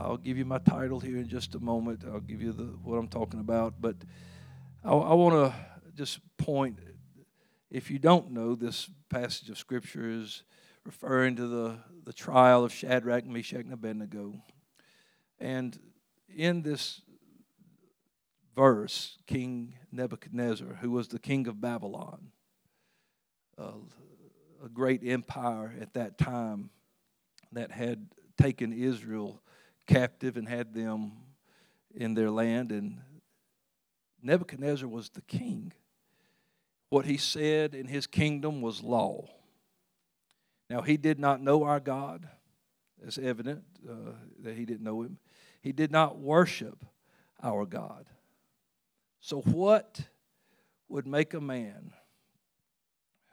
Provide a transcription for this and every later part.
I'll give you my title here in just a moment. I'll give you the what I'm talking about, but I, I want to just point. If you don't know, this passage of scripture is referring to the, the trial of Shadrach, Meshach, and Abednego. And in this verse, King Nebuchadnezzar, who was the king of Babylon, a great empire at that time that had taken Israel captive and had them in their land. And Nebuchadnezzar was the king. What he said in his kingdom was law. Now, he did not know our God. It's evident uh, that he didn't know him. He did not worship our God. So, what would make a man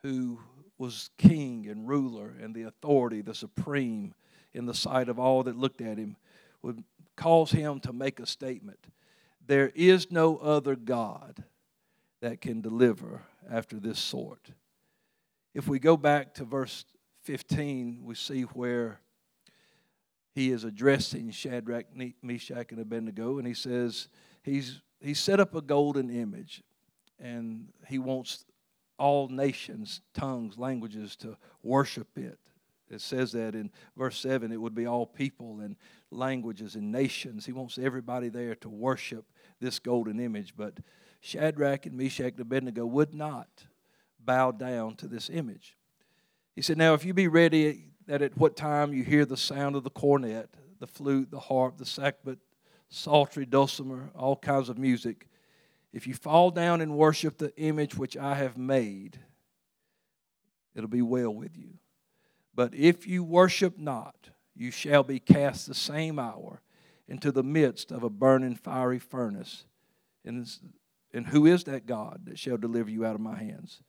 who was king and ruler and the authority, the supreme in the sight of all that looked at him, would cause him to make a statement There is no other God that can deliver after this sort. If we go back to verse 15, we see where he is addressing Shadrach, Meshach, and Abednego, and he says he's he set up a golden image, and he wants all nations, tongues, languages to worship it. It says that in verse 7 it would be all people and languages and nations. He wants everybody there to worship this golden image. But Shadrach and Meshach and Abednego would not bow down to this image. He said, Now, if you be ready that at what time you hear the sound of the cornet, the flute, the harp, the sackbut, psaltery, dulcimer, all kinds of music, if you fall down and worship the image which I have made, it'll be well with you. But if you worship not, you shall be cast the same hour into the midst of a burning fiery furnace. And, and who is that God that shall deliver you out of my hands?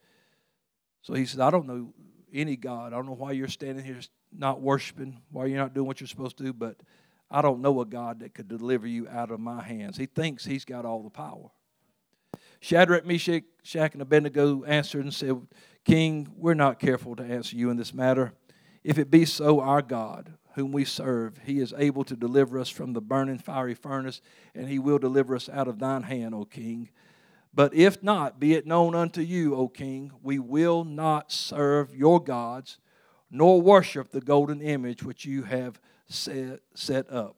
So he said, I don't know any God. I don't know why you're standing here not worshiping, why you're not doing what you're supposed to do, but I don't know a God that could deliver you out of my hands. He thinks he's got all the power. Shadrach, Meshach, Shack, and Abednego answered and said, King, we're not careful to answer you in this matter. If it be so, our God, whom we serve, he is able to deliver us from the burning fiery furnace, and he will deliver us out of thine hand, O king. But if not, be it known unto you, O king, we will not serve your gods, nor worship the golden image which you have set, set up.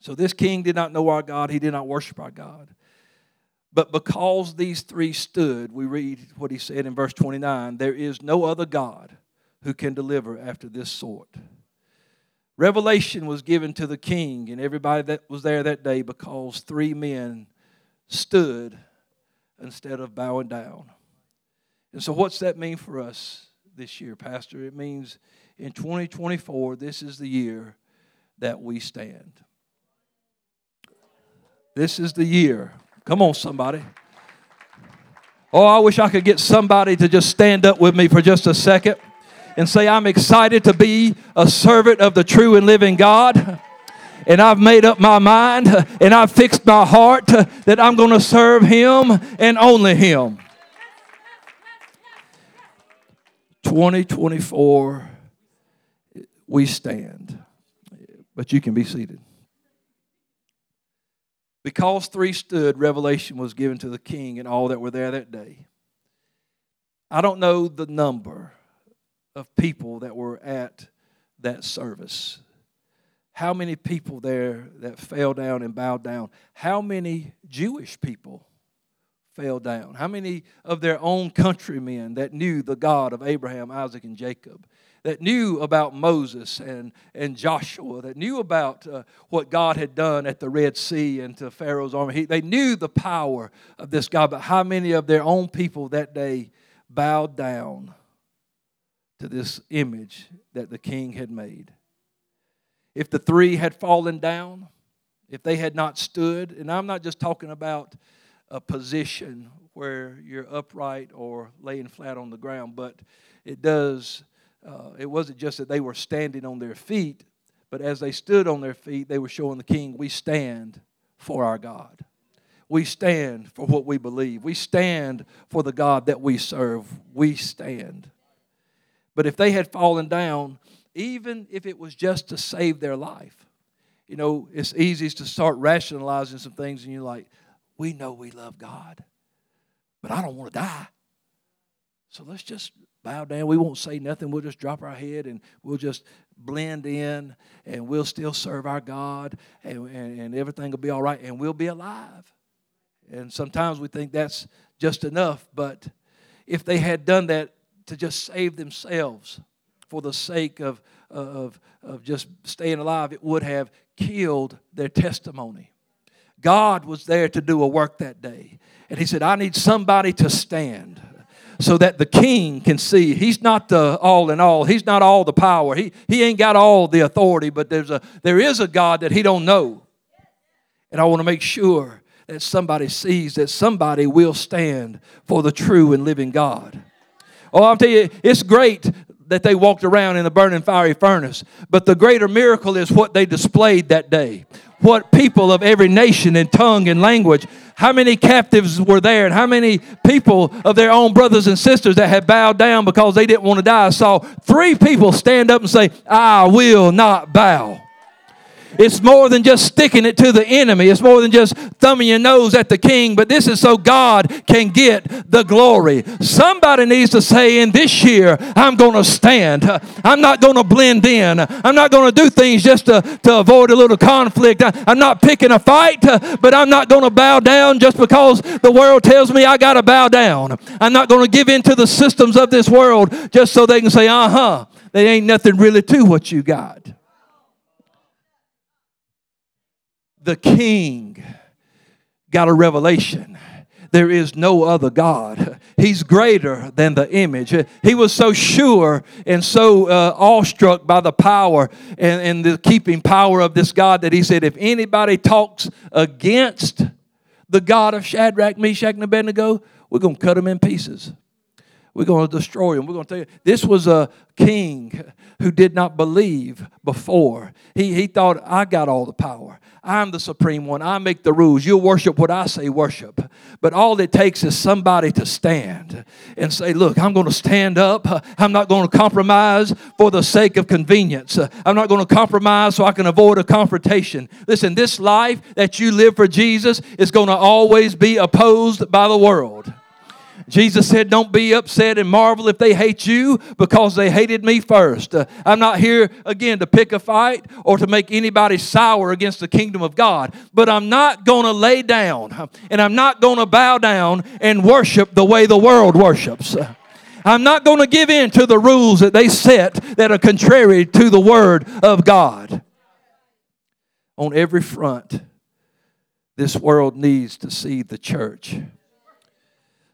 So this king did not know our God, he did not worship our God. But because these three stood, we read what he said in verse 29 there is no other God who can deliver after this sort. Revelation was given to the king and everybody that was there that day because three men stood instead of bowing down. And so, what's that mean for us this year, Pastor? It means in 2024, this is the year that we stand. This is the year Come on, somebody. Oh, I wish I could get somebody to just stand up with me for just a second and say, I'm excited to be a servant of the true and living God. And I've made up my mind and I've fixed my heart that I'm going to serve Him and only Him. 2024, we stand. But you can be seated. Because three stood, revelation was given to the king and all that were there that day. I don't know the number of people that were at that service. How many people there that fell down and bowed down? How many Jewish people fell down? How many of their own countrymen that knew the God of Abraham, Isaac, and Jacob? that knew about Moses and, and Joshua, that knew about uh, what God had done at the Red Sea and to Pharaoh's army. He, they knew the power of this God, but how many of their own people that day bowed down to this image that the king had made? If the three had fallen down, if they had not stood, and I'm not just talking about a position where you're upright or laying flat on the ground, but it does uh, it wasn't just that they were standing on their feet, but as they stood on their feet, they were showing the king, we stand for our God. We stand for what we believe. We stand for the God that we serve. We stand. But if they had fallen down, even if it was just to save their life, you know, it's easy to start rationalizing some things, and you're like, we know we love God, but I don't want to die. So let's just bow down. We won't say nothing. We'll just drop our head and we'll just blend in and we'll still serve our God and, and, and everything will be all right and we'll be alive. And sometimes we think that's just enough, but if they had done that to just save themselves for the sake of, uh, of, of just staying alive, it would have killed their testimony. God was there to do a work that day. And He said, I need somebody to stand so that the king can see. He's not the all in all. He's not all the power. He, he ain't got all the authority, but there's a, there is a God that he don't know. And I want to make sure that somebody sees that somebody will stand for the true and living God. Oh, I'll tell you, it's great that they walked around in the burning fiery furnace, but the greater miracle is what they displayed that day. What people of every nation and tongue and language how many captives were there and how many people of their own brothers and sisters that had bowed down because they didn't want to die? I saw three people stand up and say, I will not bow. It's more than just sticking it to the enemy. It's more than just thumbing your nose at the king, but this is so God can get the glory. Somebody needs to say, in this year, I'm going to stand. I'm not going to blend in. I'm not going to do things just to, to avoid a little conflict. I'm not picking a fight, but I'm not going to bow down just because the world tells me I got to bow down. I'm not going to give in to the systems of this world just so they can say, uh huh, there ain't nothing really to what you got. The king got a revelation. There is no other God. He's greater than the image. He was so sure and so uh, awestruck by the power and, and the keeping power of this God that he said, if anybody talks against the God of Shadrach, Meshach, and Abednego, we're going to cut him in pieces. We're going to destroy him. We're going to tell you. This was a king who did not believe before. He, he thought, I got all the power. I'm the supreme one. I make the rules. You'll worship what I say worship. But all it takes is somebody to stand and say, Look, I'm going to stand up. I'm not going to compromise for the sake of convenience. I'm not going to compromise so I can avoid a confrontation. Listen, this life that you live for Jesus is going to always be opposed by the world. Jesus said, Don't be upset and marvel if they hate you because they hated me first. Uh, I'm not here again to pick a fight or to make anybody sour against the kingdom of God, but I'm not going to lay down and I'm not going to bow down and worship the way the world worships. I'm not going to give in to the rules that they set that are contrary to the word of God. On every front, this world needs to see the church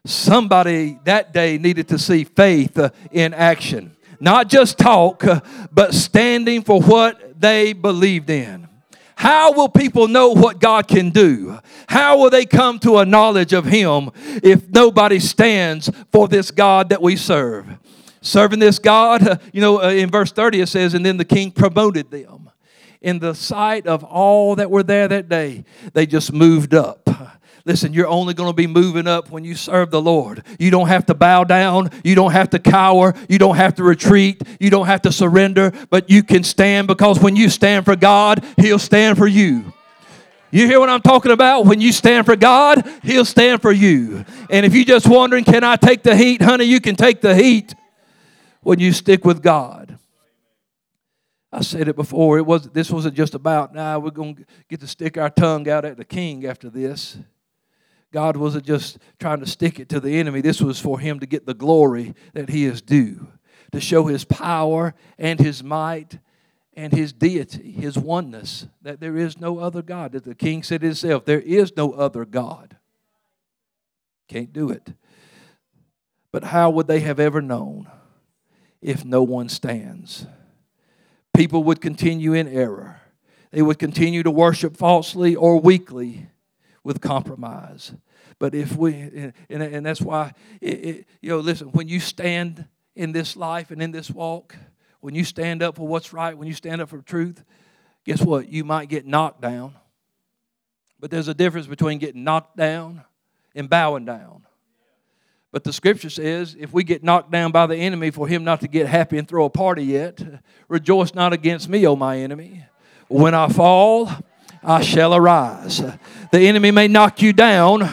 Somebody that day needed to see faith uh, in action. Not just talk, uh, but standing for what they believed in. How will people know what God can do? How will they come to a knowledge of Him if nobody stands for this God that we serve? Serving this God, uh, you know, in verse 30 it says, and then the king promoted them. In the sight of all that were there that day, they just moved up Listen, you're only going to be moving up when you serve the Lord. You don't have to bow down. You don't have to cower. You don't have to retreat. You don't have to surrender, but you can stand because when you stand for God, He'll stand for you. You hear what I'm talking about? When you stand for God, He'll stand for you. And if you're just wondering, can I take the heat? Honey, you can take the heat when you stick with God. I said it before. It was this wasn't just about now nah, we're going to get to stick our tongue out at the king after this. God wasn't just trying to stick it to the enemy. This was for him to get the glory that he is due, to show his power and his might and his deity, his oneness, that there is no other God. That the king said himself, there is no other God. Can't do it. But how would they have ever known if no one stands? People would continue in error. They would continue to worship falsely or weakly with compromise. But if we, and, and that's why, it, it, you know, listen, when you stand in this life and in this walk, when you stand up for what's right, when you stand up for truth, guess what? You might get knocked down. But there's a difference between getting knocked down and bowing down. But the scripture says if we get knocked down by the enemy, for him not to get happy and throw a party yet, rejoice not against me, O my enemy. When I fall, I shall arise. The enemy may knock you down,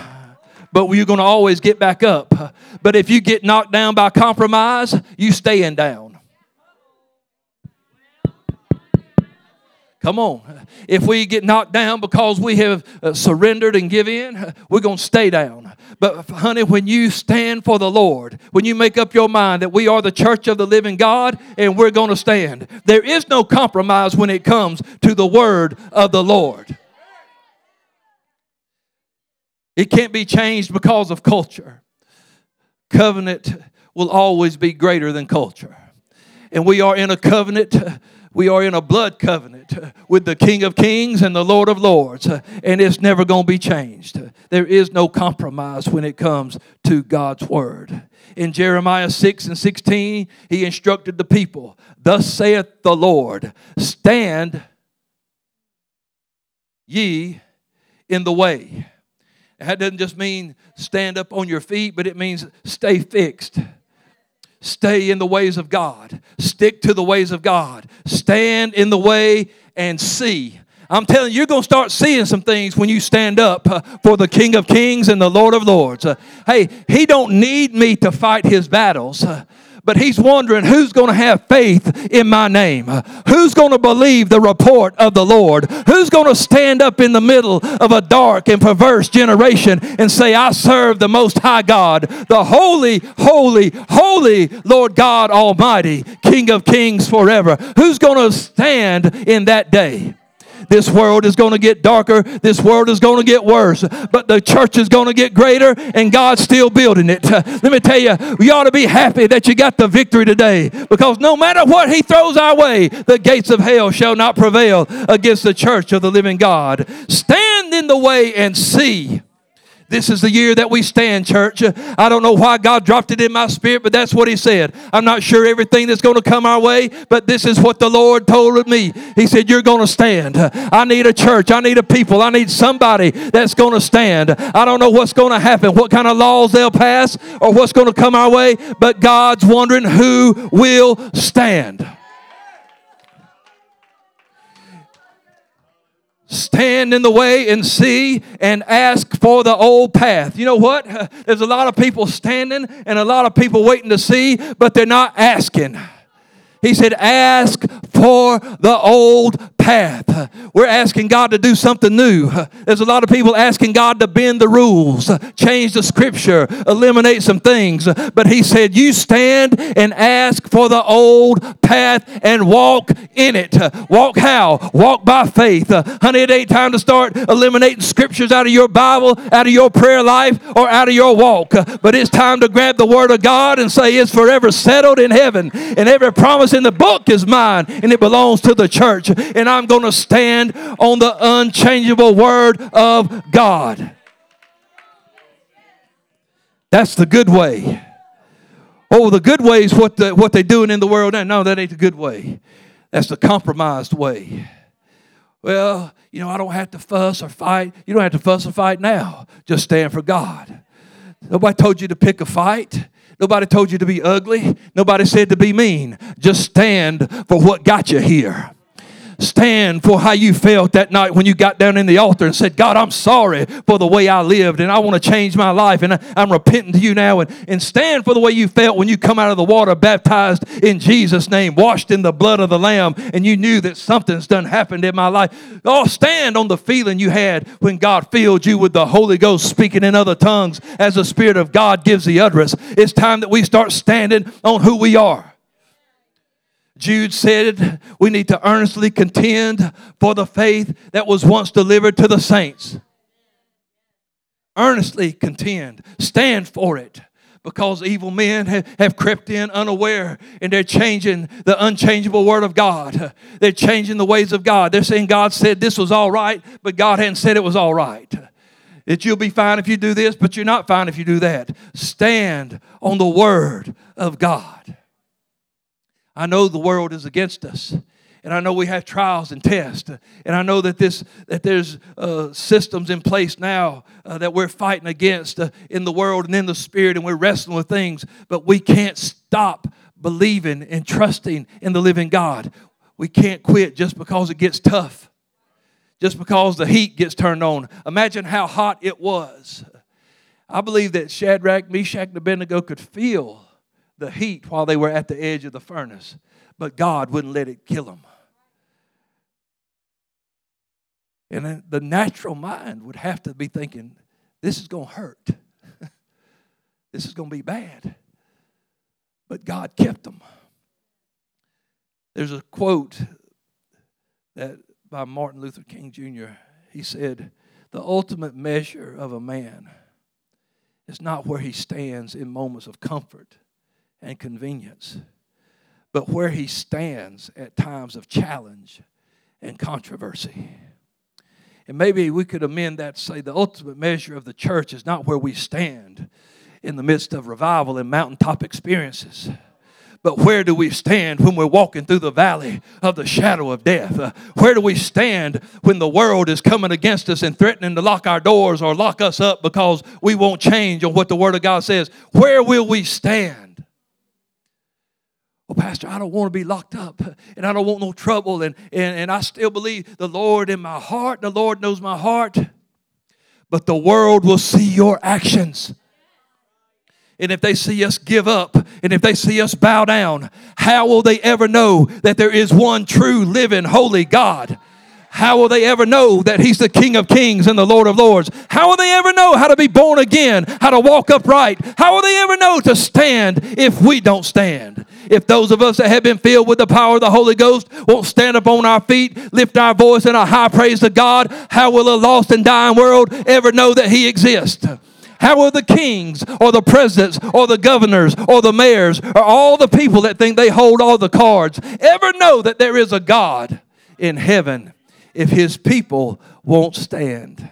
but you're going to always get back up. But if you get knocked down by compromise, you staying down. Come on. If we get knocked down because we have uh, surrendered and give in, we're going to stay down. But, honey, when you stand for the Lord, when you make up your mind that we are the church of the living God and we're going to stand, there is no compromise when it comes to the word of the Lord. It can't be changed because of culture. Covenant will always be greater than culture. And we are in a covenant we are in a blood covenant with the King of Kings and the Lord of Lords, uh, and it's never going to be changed. There is no compromise when it comes to God's Word. In Jeremiah 6 and 16, he instructed the people, Thus saith the Lord, stand ye in the way. That doesn't just mean stand up on your feet, but it means stay fixed Stay in the ways of God. Stick to the ways of God. Stand in the way and see. I'm telling you, you're going to start seeing some things when you stand up uh, for the King of Kings and the Lord of Lords. Uh, hey, He don't need me to fight His battles. Uh, but he's wondering who's going to have faith in my name? Who's going to believe the report of the Lord? Who's going to stand up in the middle of a dark and perverse generation and say, I serve the Most High God, the holy, holy, holy Lord God Almighty, King of kings forever? Who's going to stand in that day? This world is going to get darker. This world is going to get worse. But the church is going to get greater, and God's still building it. Let me tell you, we ought to be happy that you got the victory today because no matter what He throws our way, the gates of hell shall not prevail against the church of the living God. Stand in the way and see this is the year that we stand, church. I don't know why God dropped it in my spirit, but that's what He said. I'm not sure everything that's going to come our way, but this is what the Lord told me. He said, You're going to stand. I need a church. I need a people. I need somebody that's going to stand. I don't know what's going to happen, what kind of laws they'll pass, or what's going to come our way, but God's wondering who will stand. Stand in the way and see and ask for the old path. You know what? There's a lot of people standing and a lot of people waiting to see, but they're not asking. He said, Ask for the old path. We're asking God to do something new. There's a lot of people asking God to bend the rules, change the scripture, eliminate some things. But He said, You stand and ask for the old path and walk in it. Walk how? Walk by faith. Honey, it ain't time to start eliminating scriptures out of your Bible, out of your prayer life, or out of your walk. But it's time to grab the Word of God and say, It's forever settled in heaven. And every promise in the book is mine and it belongs to the church. And I'm going to stand on the unchangeable word of God. That's the good way. Oh, the good way is what, the, what they're doing in the world now. No, that ain't the good way. That's the compromised way. Well, you know, I don't have to fuss or fight. You don't have to fuss or fight now. Just stand for God. Nobody told you to pick a fight. Nobody told you to be ugly. Nobody said to be mean. Just stand for what got you here stand for how you felt that night when you got down in the altar and said, God, I'm sorry for the way I lived and I want to change my life and I'm repenting to you now. And, and stand for the way you felt when you come out of the water baptized in Jesus' name, washed in the blood of the Lamb, and you knew that something's done happened in my life. Oh, stand on the feeling you had when God filled you with the Holy Ghost speaking in other tongues as the Spirit of God gives the utterance. It's time that we start standing on who we are. Jude said we need to earnestly contend for the faith that was once delivered to the saints. Earnestly contend, stand for it because evil men have crept in unaware and they're changing the unchangeable word of God. They're changing the ways of God. They're saying God said this was all right, but God hadn't said it was all right. That you'll be fine if you do this, but you're not fine if you do that. Stand on the word of God. I know the world is against us. And I know we have trials and tests. And I know that, this, that there's uh, systems in place now uh, that we're fighting against uh, in the world and in the spirit, and we're wrestling with things. But we can't stop believing and trusting in the living God. we can't quit just because it gets tough, just because the heat gets turned on. Imagine how hot it was. I believe that Shadrach, Meshach, and Abednego could feel the heat while they were at the edge of the furnace, but God wouldn't let it kill them. And the natural mind would have to be thinking, this is going to hurt. this is going to be bad. But God kept them. There's a quote that by Martin Luther King Jr. He said, The ultimate measure of a man is not where he stands in moments of comfort and convenience, but where he stands at times of challenge and controversy. And maybe we could amend that say the ultimate measure of the church is not where we stand in the midst of revival and mountaintop experiences. But where do we stand when we're walking through the valley of the shadow of death? Uh, where do we stand when the world is coming against us and threatening to lock our doors or lock us up because we won't change on what the Word of God says? Where will we stand? Well, Pastor, I don't want to be locked up and I don't want no trouble, and, and, and I still believe the Lord in my heart. The Lord knows my heart. But the world will see your actions. And if they see us give up, and if they see us bow down, how will they ever know that there is one true, living, holy God? How will they ever know that He's the King of Kings and the Lord of Lords? How will they ever know how to be born again, how to walk upright? How will they ever know to stand if we don't stand? If those of us that have been filled with the power of the Holy Ghost won't stand up on our feet, lift our voice in a high praise to God, how will a lost and dying world ever know that He exists? How will the kings or the presidents or the governors or the mayors or all the people that think they hold all the cards ever know that there is a God in heaven if his people won't stand?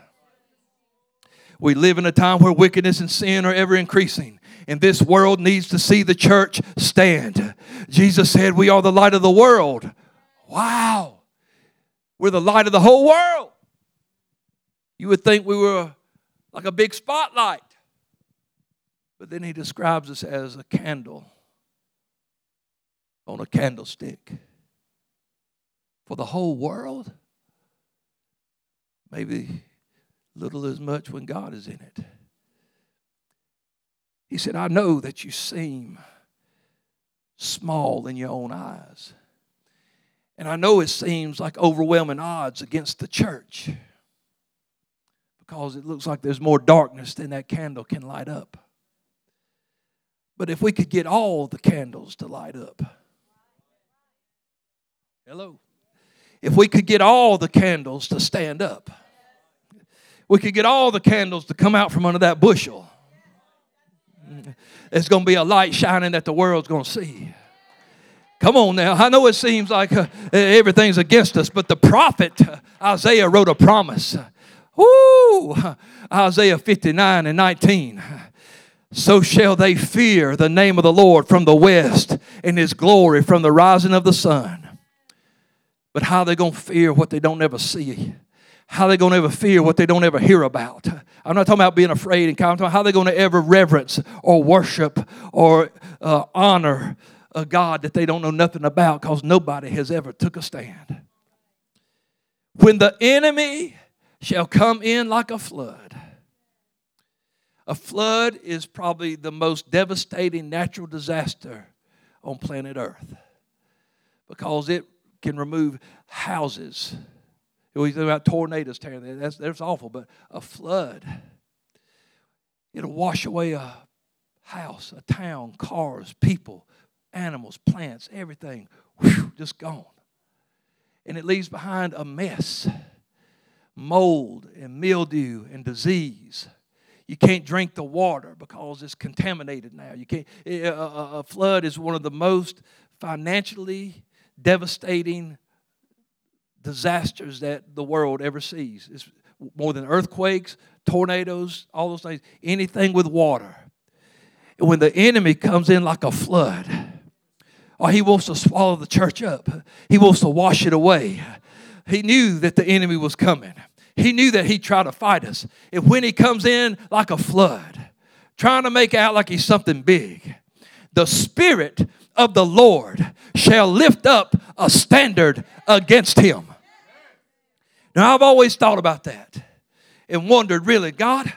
We live in a time where wickedness and sin are ever increasing. And this world needs to see the church stand. Jesus said, We are the light of the world. Wow. We're the light of the whole world. You would think we were like a big spotlight. But then he describes us as a candle on a candlestick for the whole world. Maybe little as much when God is in it. He said, I know that you seem small in your own eyes. And I know it seems like overwhelming odds against the church because it looks like there's more darkness than that candle can light up. But if we could get all the candles to light up, hello. If we could get all the candles to stand up, we could get all the candles to come out from under that bushel. There's going to be a light shining that the world's going to see. Come on now. I know it seems like uh, everything's against us, but the prophet uh, Isaiah wrote a promise. Woo! Isaiah 59 and 19. So shall they fear the name of the Lord from the west and his glory from the rising of the sun. But how are they going to fear what they don't ever see? How they going to ever fear what they don't ever hear about? I'm not talking about being afraid and kind of how are they going to ever reverence or worship or uh, honor a God that they don't know nothing about because nobody has ever took a stand. When the enemy shall come in like a flood. A flood is probably the most devastating natural disaster on planet Earth because it can remove houses. We think about tornadoes tearing that's, that's awful, but a flood, it'll wash away a house, a town, cars, people, animals, plants, everything, whew, just gone. And it leaves behind a mess mold and mildew and disease. You can't drink the water because it's contaminated now. You can't. A, a flood is one of the most financially devastating disasters that the world ever sees. It's more than earthquakes, tornadoes, all those things. Anything with water. And when the enemy comes in like a flood, or he wants to swallow the church up, he wants to wash it away. He knew that the enemy was coming. He knew that he'd try to fight us. And when he comes in like a flood, trying to make out like he's something big, the Spirit of the Lord shall lift up a standard against him. Now, I've always thought about that and wondered really, God,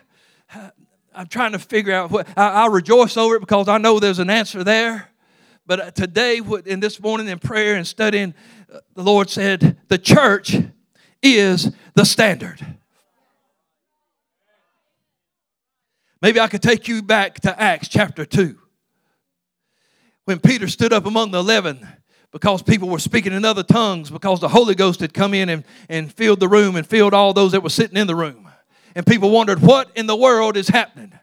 I'm trying to figure out what I, I rejoice over it because I know there's an answer there. But uh, today, in this morning in prayer and studying, uh, the Lord said, The church is the standard. Maybe I could take you back to Acts chapter 2. When Peter stood up among the eleven because people were speaking in other tongues because the Holy Ghost had come in and, and filled the room and filled all those that were sitting in the room. And people wondered, what in the world is happening?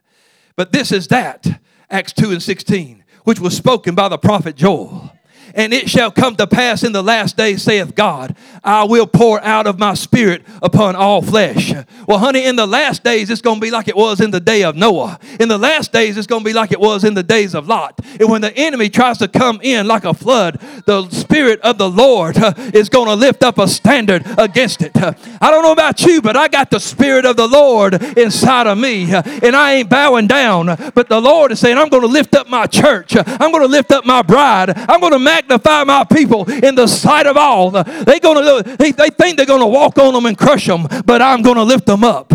But this is that, Acts 2 and 16, which was spoken by the prophet Joel. And it shall come to pass in the last days, saith God, I will pour out of my spirit upon all flesh. Well, honey, in the last days, it's going to be like it was in the day of Noah. In the last days, it's going to be like it was in the days of Lot. And when the enemy tries to come in like a flood, the spirit of the Lord is going to lift up a standard against it. I don't know about you, but I got the spirit of the Lord inside of me, and I ain't bowing down. But the Lord is saying, I'm going to lift up my church. I'm going to lift up my bride. I'm going to magnify my people in the sight of all. They to they, they think they're going to walk on them and crush them, but I'm going to lift them up.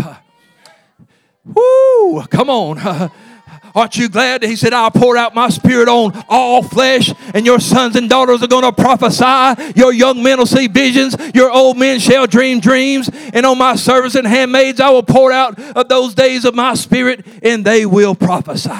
Woo! Come on. Aren't you glad that he said, I'll pour out my spirit on all flesh, and your sons and daughters are going to prophesy. Your young men will see visions. Your old men shall dream dreams. And on my servants and handmaids, I will pour out of those days of my spirit, and they will prophesy.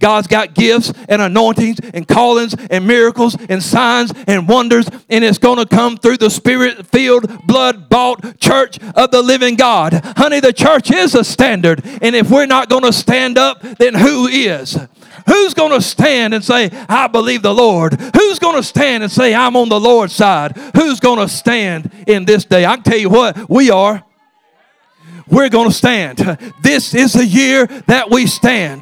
God's got gifts and anointings and callings and miracles and signs and wonders, and it's going to come through the spirit filled, blood bought church of the living God. Honey, the church is a standard, and if we're not going to stand up, then who is? Who's going to stand and say, I believe the Lord? Who's going to stand and say, I'm on the Lord's side? Who's going to stand in this day? I can tell you what, we are we're going to stand. This is the year that we stand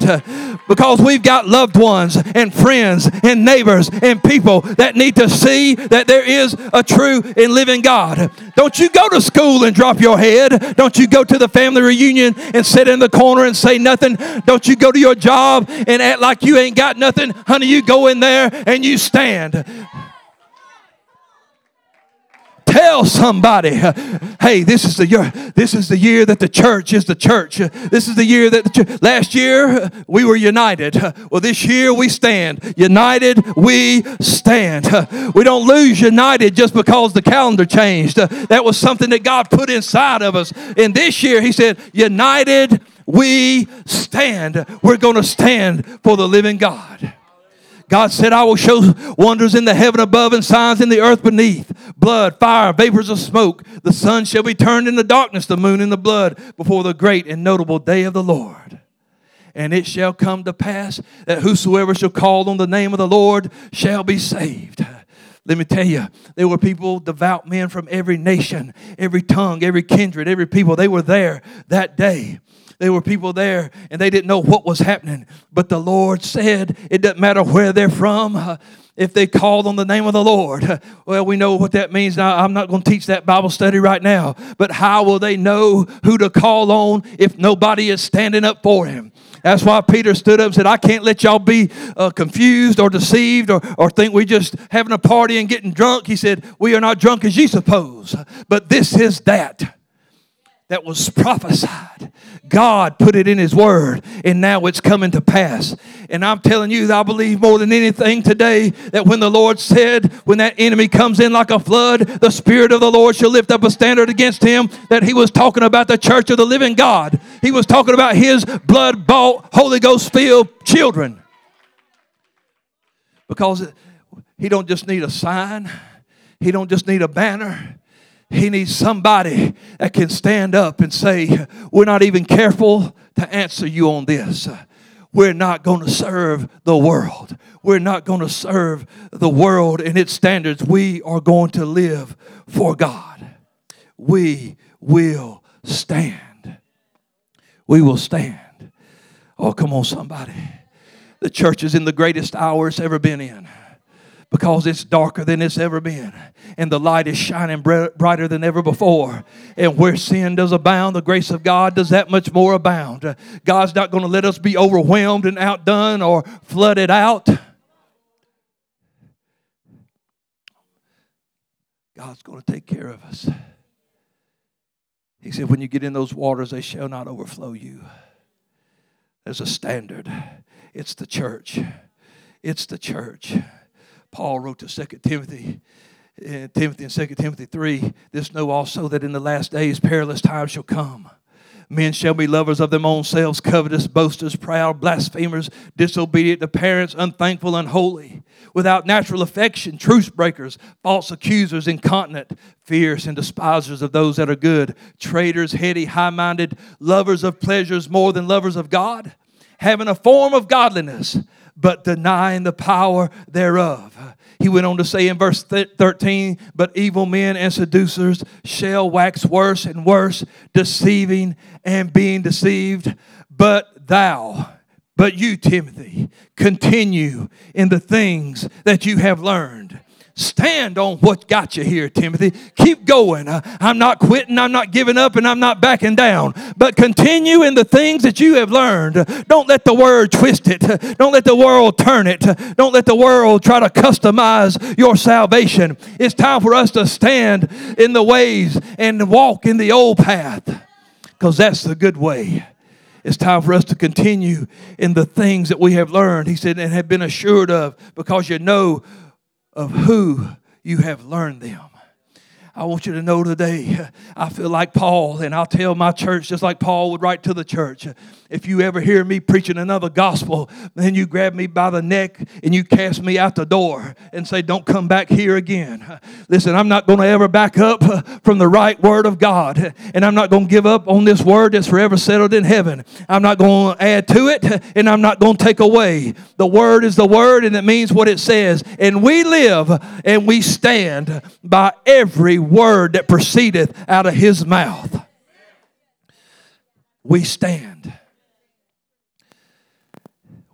because we've got loved ones and friends and neighbors and people that need to see that there is a true and living God. Don't you go to school and drop your head. Don't you go to the family reunion and sit in the corner and say nothing. Don't you go to your job and act like you ain't got nothing. Honey, you go in there and you stand. Tell somebody, hey, this is the year. This is the year that the church is the church. This is the year that the last year we were united. Well, this year we stand united. We stand. We don't lose united just because the calendar changed. That was something that God put inside of us. And this year He said, united we stand. We're going to stand for the living God. God said, I will show wonders in the heaven above and signs in the earth beneath blood, fire, vapors of smoke. The sun shall be turned into darkness, the moon into blood before the great and notable day of the Lord. And it shall come to pass that whosoever shall call on the name of the Lord shall be saved. Let me tell you, there were people, devout men from every nation, every tongue, every kindred, every people. They were there that day. There were people there and they didn't know what was happening. But the Lord said, it doesn't matter where they're from. Uh, if they called on the name of the Lord. Well, we know what that means. Now, I'm not going to teach that Bible study right now, but how will they know who to call on if nobody is standing up for him? That's why Peter stood up and said, I can't let y'all be uh, confused or deceived or, or think we're just having a party and getting drunk. He said, We are not drunk as ye suppose, but this is that that was prophesied. God put it in His Word, and now it's coming to pass. And I'm telling you, I believe more than anything today that when the Lord said, when that enemy comes in like a flood, the Spirit of the Lord shall lift up a standard against him, that He was talking about the church of the living God. He was talking about His blood bought, Holy Ghost filled children. Because He don't just need a sign, He don't just need a banner. He needs somebody that can stand up and say, We're not even careful to answer you on this. We're not going to serve the world. We're not going to serve the world and its standards. We are going to live for God. We will stand. We will stand. Oh, come on, somebody. The church is in the greatest hour it's ever been in because it's darker than it's ever been and the light is shining brighter than ever before. And where sin does abound, the grace of God does that much more abound. God's not going to let us be overwhelmed and outdone or flooded out. God's going to take care of us. He said, When you get in those waters, they shall not overflow you. There's a standard. It's the church. It's the church. Paul wrote to 2 eh, Timothy, in Timothy in 2 Timothy 3, this know also that in the last days perilous times shall come. Men shall be lovers of their own selves, covetous, boasters, proud, blasphemers, disobedient to parents, unthankful, unholy, without natural affection, truce breakers, false accusers, incontinent, fierce, and despisers of those that are good, traitors, heady, high minded, lovers of pleasures more than lovers of God, having a form of godliness, but denying the power thereof. He went on to say in verse 13, But evil men and seducers shall wax worse and worse, deceiving and being deceived. But thou, but you, Timothy, continue in the things that you have learned Stand on what got you here, Timothy. Keep going. Uh, I'm not quitting, I'm not giving up, and I'm not backing down. But continue in the things that you have learned. Don't let the word twist it. Don't let the world turn it. Don't let the world try to customize your salvation. It's time for us to stand in the ways and walk in the old path because that's the good way. It's time for us to continue in the things that we have learned, he said, and have been assured of because you know of who you have learned them. I want you to know today, I feel like Paul, and I'll tell my church just like Paul would write to the church. If you ever hear me preaching another gospel, then you grab me by the neck and you cast me out the door and say, Don't come back here again. Listen, I'm not going to ever back up from the right word of God, and I'm not going to give up on this word that's forever settled in heaven. I'm not going to add to it, and I'm not going to take away. The word is the word, and it means what it says. And we live and we stand by every word that proceedeth out of his mouth. We stand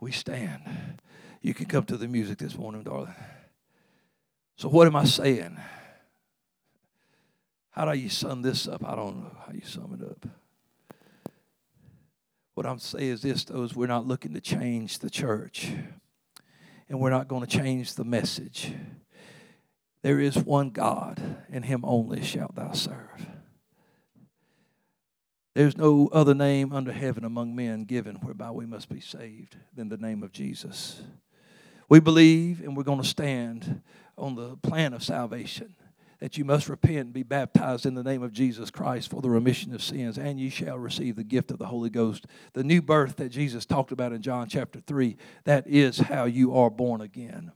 we stand. You can come to the music this morning, darling. So, what am I saying? How do you sum this up? I don't know how you sum it up. What I'm saying is this, though, is we're not looking to change the church, and we're not going to change the message. There is one God, and Him only shalt thou serve. There's no other name under heaven among men given whereby we must be saved than the name of Jesus. We believe and we're going to stand on the plan of salvation that you must repent and be baptized in the name of Jesus Christ for the remission of sins, and you shall receive the gift of the Holy Ghost. The new birth that Jesus talked about in John chapter 3, that is how you are born again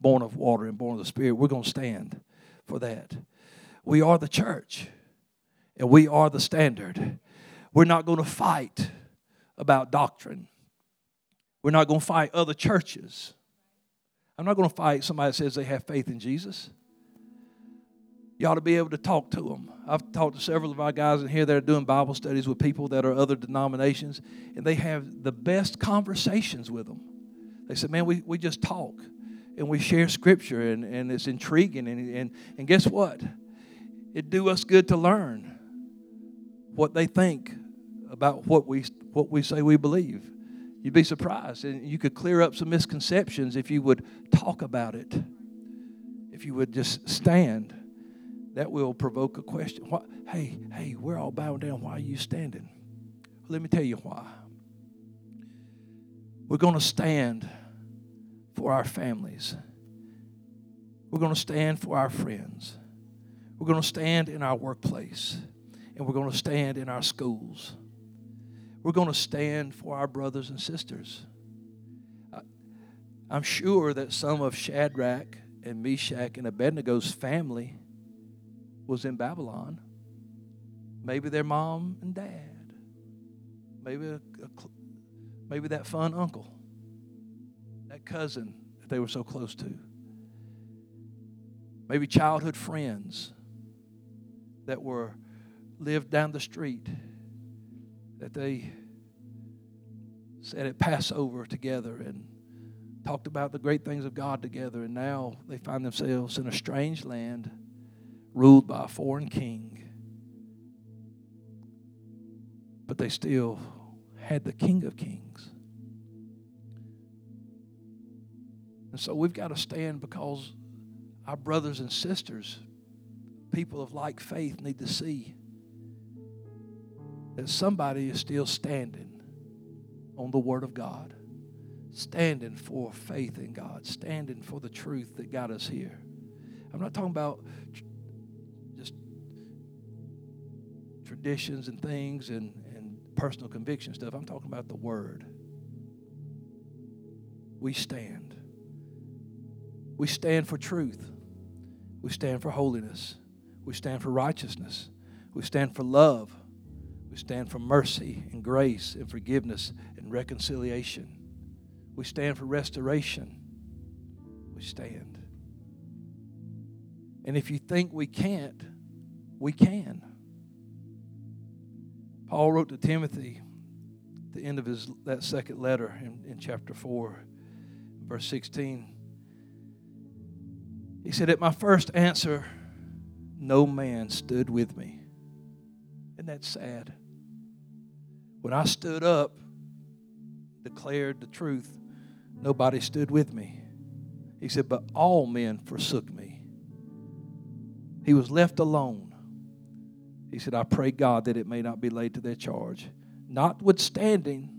born of water and born of the Spirit. We're going to stand for that. We are the church, and we are the standard. We're not going to fight about doctrine. We're not going to fight other churches. I'm not going to fight somebody that says they have faith in Jesus. You ought to be able to talk to them. I've talked to several of our guys in here that are doing Bible studies with people that are other denominations, and they have the best conversations with them. They said, Man, we, we just talk and we share scripture, and, and it's intriguing. And, and, and guess what? It do us good to learn what they think about what we, what we say we believe. You'd be surprised. And you could clear up some misconceptions if you would talk about it. If you would just stand, that will provoke a question. What, hey, hey, we're all bowing down. Why are you standing? Let me tell you why. We're going to stand for our families. We're going to stand for our friends. We're going to stand in our workplace and we're going to stand in our schools. We're going to stand for our brothers and sisters. I'm sure that some of Shadrach and Meshach and Abednego's family was in Babylon. Maybe their mom and dad. Maybe, a, maybe that fun uncle, that cousin that they were so close to. Maybe childhood friends that were lived down the street, that they sat at Passover together and talked about the great things of God together, and now they find themselves in a strange land ruled by a foreign king. But they still had the King of Kings. And so we've got to stand because our brothers and sisters people of like faith need to see that somebody is still standing on the Word of God, standing for faith in God, standing for the truth that got us here. I'm not talking about just traditions and things and, and personal conviction stuff. I'm talking about the Word. We stand. We stand for truth. We stand for holiness. We stand for righteousness. We stand for love. We stand for mercy and grace and forgiveness and reconciliation. We stand for restoration. We stand. And if you think we can't, we can. Paul wrote to Timothy the end of his that second letter in, in chapter 4, verse 16. He said, At my first answer, no man stood with me. Isn't that sad? When I stood up, declared the truth, nobody stood with me. He said, But all men forsook me. He was left alone. He said, I pray God that it may not be laid to their charge. Notwithstanding,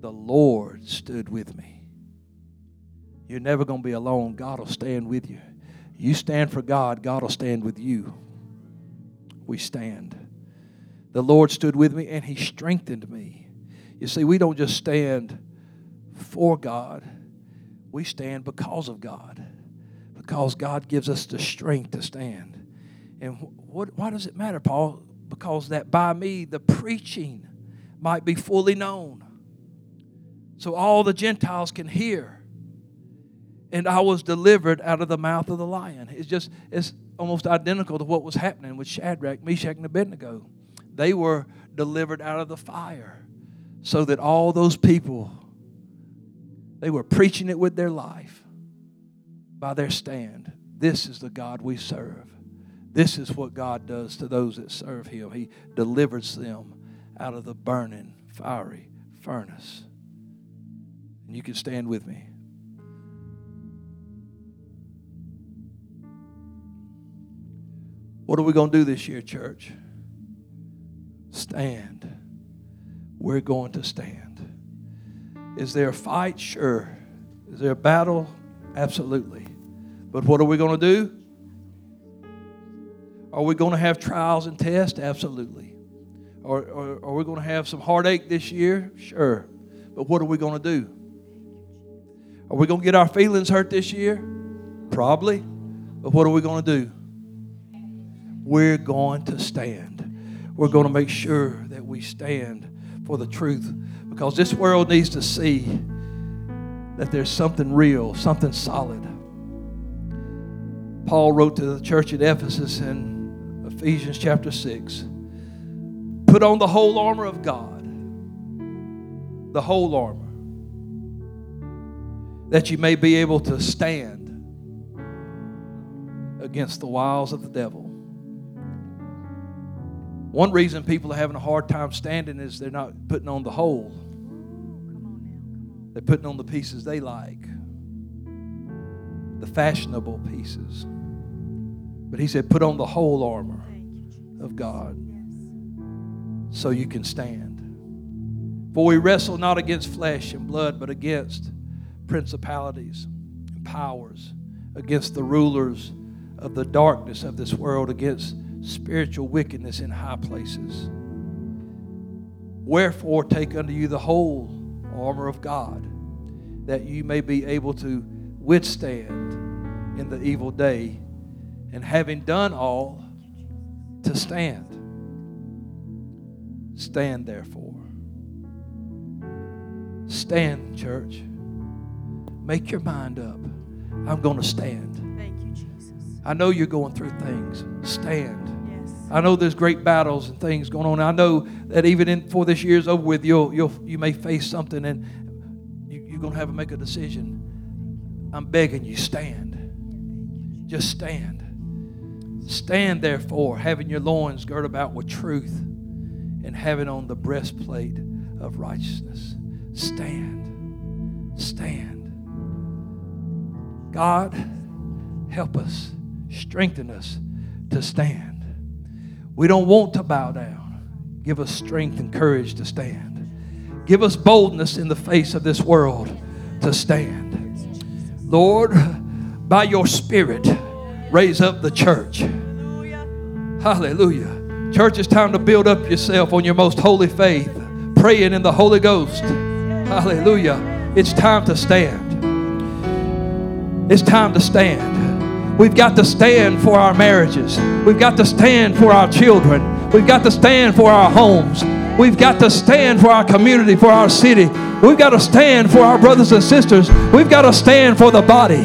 the Lord stood with me. You're never going to be alone. God will stand with you. You stand for God, God will stand with you. We stand. The Lord stood with me and He strengthened me. You see, we don't just stand for God, we stand because of God. Because God gives us the strength to stand. And what, why does it matter, Paul? Because that by me the preaching might be fully known. So all the Gentiles can hear and I was delivered out of the mouth of the lion. It's just, it's almost identical to what was happening with Shadrach, Meshach, and Abednego. They were delivered out of the fire so that all those people, they were preaching it with their life by their stand. This is the God we serve. This is what God does to those that serve Him. He delivers them out of the burning, fiery furnace. And you can stand with me. What are we going to do this year, church? Stand. We're going to stand. Is there a fight? Sure. Is there a battle? Absolutely. But what are we going to do? Are we going to have trials and tests? Absolutely. Or, or are we going to have some heartache this year? Sure. But what are we going to do? Are we going to get our feelings hurt this year? Probably. But what are we going to do? We're going to stand. We're going to make sure that we stand for the truth because this world needs to see that there's something real, something solid. Paul wrote to the church at Ephesus in Ephesians chapter 6 Put on the whole armor of God, the whole armor, that you may be able to stand against the wiles of the devil. One reason people are having a hard time standing is they're not putting on the whole. They're putting on the pieces they like, the fashionable pieces. But he said, put on the whole armor of God so you can stand. For we wrestle not against flesh and blood, but against principalities and powers, against the rulers of the darkness of this world, against spiritual wickedness in high places. Wherefore, take unto you the whole armor of God, that you may be able to withstand in the evil day, and having done all, to stand. Stand, therefore. Stand, church. Make your mind up. I'm going to stand. Thank you, Jesus. I know you're going through things. Stand. I know there's great battles and things going on. I know that even in, before this year's over with, you'll, you'll, you may face something and you, you're going to have to make a decision. I'm begging you, stand. Just stand. Stand, therefore, having your loins girt about with truth and having on the breastplate of righteousness. Stand. Stand. God, help us, strengthen us to stand. We don't want to bow down. Give us strength and courage to stand. Give us boldness in the face of this world to stand. Lord, by your Spirit, raise up the church. Hallelujah. Church, it's time to build up yourself on your most holy faith, praying in the Holy Ghost. Hallelujah. It's time to stand. It's time to stand. We've got to stand for our marriages. We've got to stand for our children. We've got to stand for our homes. We've got to stand for our community, for our city. We've got to stand for our brothers and sisters. We've got to stand for the body.